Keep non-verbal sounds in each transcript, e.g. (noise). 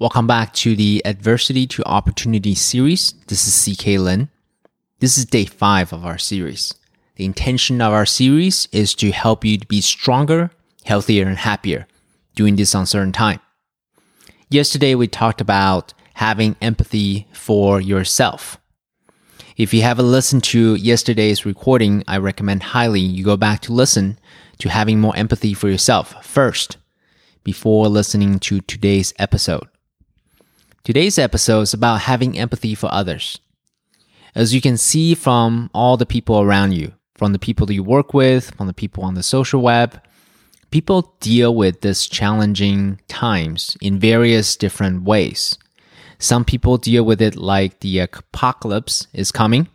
Welcome back to the Adversity to Opportunity series. This is CK Lin. This is day five of our series. The intention of our series is to help you to be stronger, healthier, and happier during this uncertain time. Yesterday, we talked about having empathy for yourself. If you haven't listened to yesterday's recording, I recommend highly you go back to listen to having more empathy for yourself first before listening to today's episode. Today's episode is about having empathy for others. As you can see from all the people around you, from the people that you work with, from the people on the social web, people deal with this challenging times in various different ways. Some people deal with it like the apocalypse is coming,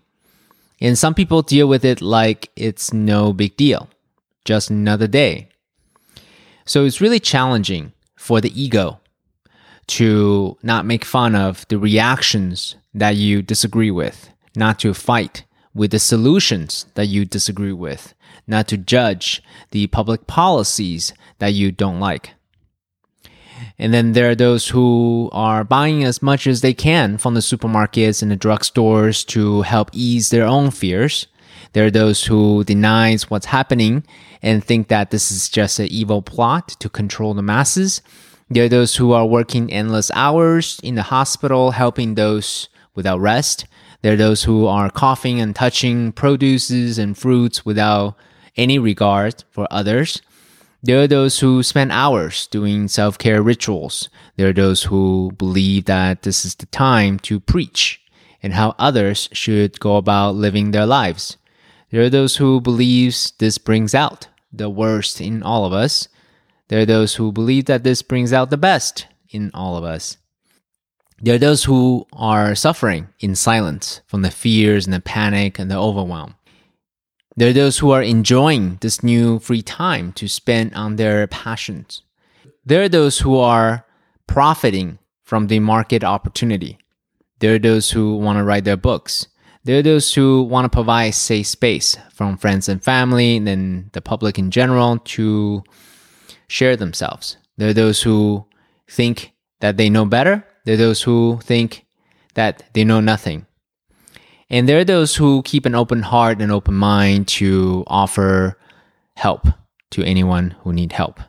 and some people deal with it like it's no big deal, just another day. So it's really challenging for the ego to not make fun of the reactions that you disagree with, not to fight with the solutions that you disagree with, not to judge the public policies that you don't like. And then there are those who are buying as much as they can from the supermarkets and the drugstores to help ease their own fears. There are those who denies what's happening and think that this is just an evil plot to control the masses. There are those who are working endless hours in the hospital, helping those without rest. There are those who are coughing and touching produces and fruits without any regard for others. There are those who spend hours doing self care rituals. There are those who believe that this is the time to preach and how others should go about living their lives. There are those who believe this brings out the worst in all of us. There are those who believe that this brings out the best in all of us. There are those who are suffering in silence from the fears and the panic and the overwhelm. There are those who are enjoying this new free time to spend on their passions. There are those who are profiting from the market opportunity. There are those who want to write their books. There are those who want to provide safe space from friends and family and the public in general to share themselves. There are those who think that they know better. There are those who think that they know nothing. And there are those who keep an open heart and open mind to offer help to anyone who need help.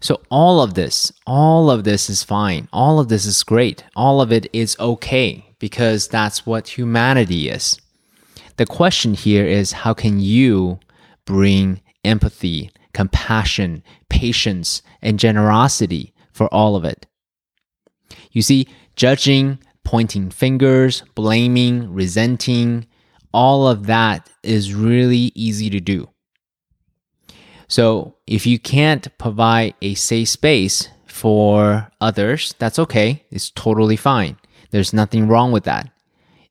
So all of this, all of this is fine. All of this is great. All of it is okay because that's what humanity is. The question here is how can you bring empathy compassion, patience, and generosity for all of it. You see, judging, pointing fingers, blaming, resenting, all of that is really easy to do. So if you can't provide a safe space for others, that's okay. It's totally fine. There's nothing wrong with that.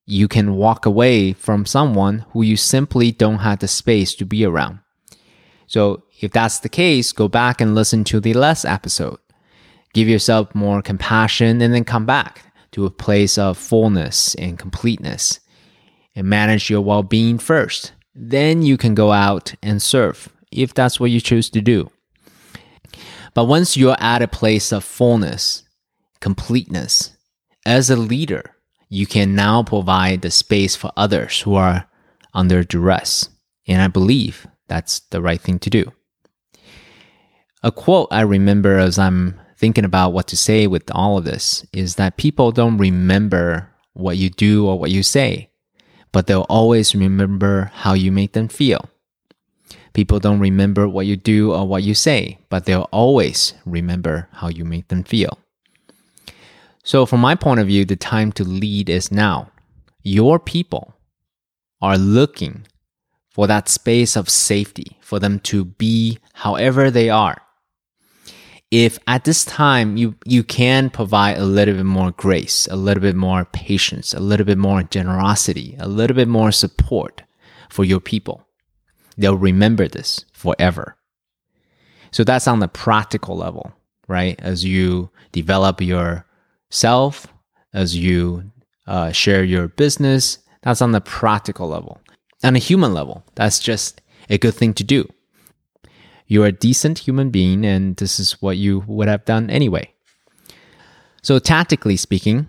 You can walk away from someone who you simply don't have the space to be around. So if that's the case, go back and listen to the last episode. Give yourself more compassion and then come back to a place of fullness and completeness and manage your well being first. Then you can go out and serve if that's what you choose to do. But once you're at a place of fullness, completeness, as a leader, you can now provide the space for others who are under duress. And I believe that's the right thing to do. A quote I remember as I'm thinking about what to say with all of this is that people don't remember what you do or what you say, but they'll always remember how you make them feel. People don't remember what you do or what you say, but they'll always remember how you make them feel. So, from my point of view, the time to lead is now. Your people are looking for that space of safety for them to be however they are. If at this time you, you can provide a little bit more grace, a little bit more patience, a little bit more generosity, a little bit more support for your people, they'll remember this forever. So that's on the practical level, right? As you develop yourself, as you uh, share your business, that's on the practical level on a human level, that's just a good thing to do. You're a decent human being, and this is what you would have done anyway. So, tactically speaking,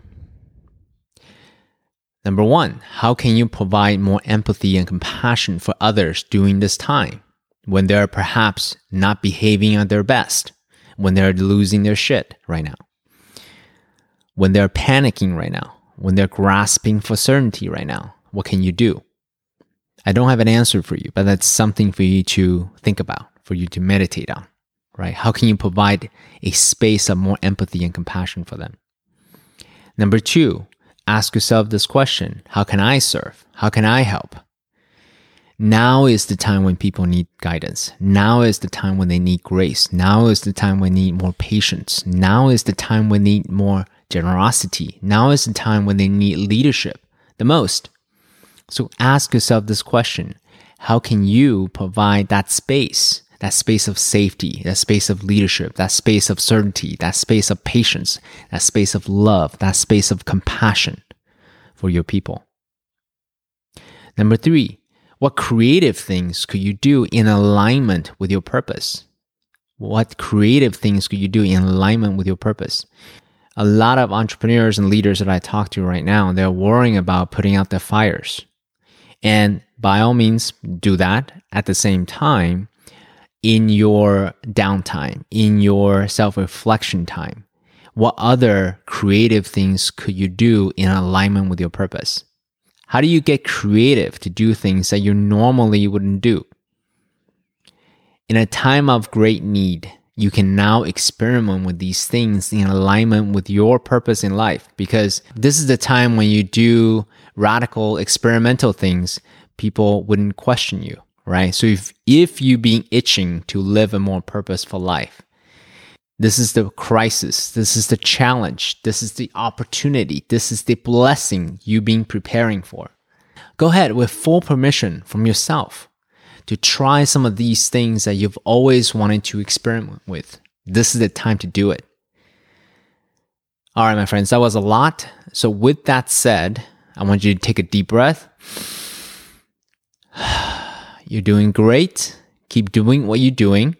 number one, how can you provide more empathy and compassion for others during this time when they're perhaps not behaving at their best, when they're losing their shit right now, when they're panicking right now, when they're grasping for certainty right now? What can you do? I don't have an answer for you, but that's something for you to think about, for you to meditate on, right? How can you provide a space of more empathy and compassion for them? Number two, ask yourself this question How can I serve? How can I help? Now is the time when people need guidance. Now is the time when they need grace. Now is the time when they need more patience. Now is the time when they need more generosity. Now is the time when they need leadership the most. So ask yourself this question How can you provide that space, that space of safety, that space of leadership, that space of certainty, that space of patience, that space of love, that space of compassion for your people? Number three, what creative things could you do in alignment with your purpose? What creative things could you do in alignment with your purpose? A lot of entrepreneurs and leaders that I talk to right now, they're worrying about putting out their fires. And by all means, do that at the same time in your downtime, in your self reflection time. What other creative things could you do in alignment with your purpose? How do you get creative to do things that you normally wouldn't do? In a time of great need, you can now experiment with these things in alignment with your purpose in life because this is the time when you do radical experimental things, people wouldn't question you, right? So if if you being itching to live a more purposeful life, this is the crisis. This is the challenge. This is the opportunity. This is the blessing you been preparing for. Go ahead with full permission from yourself to try some of these things that you've always wanted to experiment with. This is the time to do it. All right, my friends, that was a lot. So, with that said, I want you to take a deep breath. (sighs) You're doing great. Keep doing what you're doing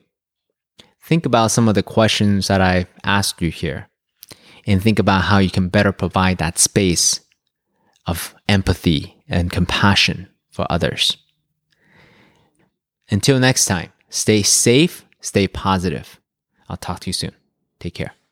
think about some of the questions that I asked you here and think about how you can better provide that space of empathy and compassion for others. Until next time, stay safe, stay positive. I'll talk to you soon. Take care.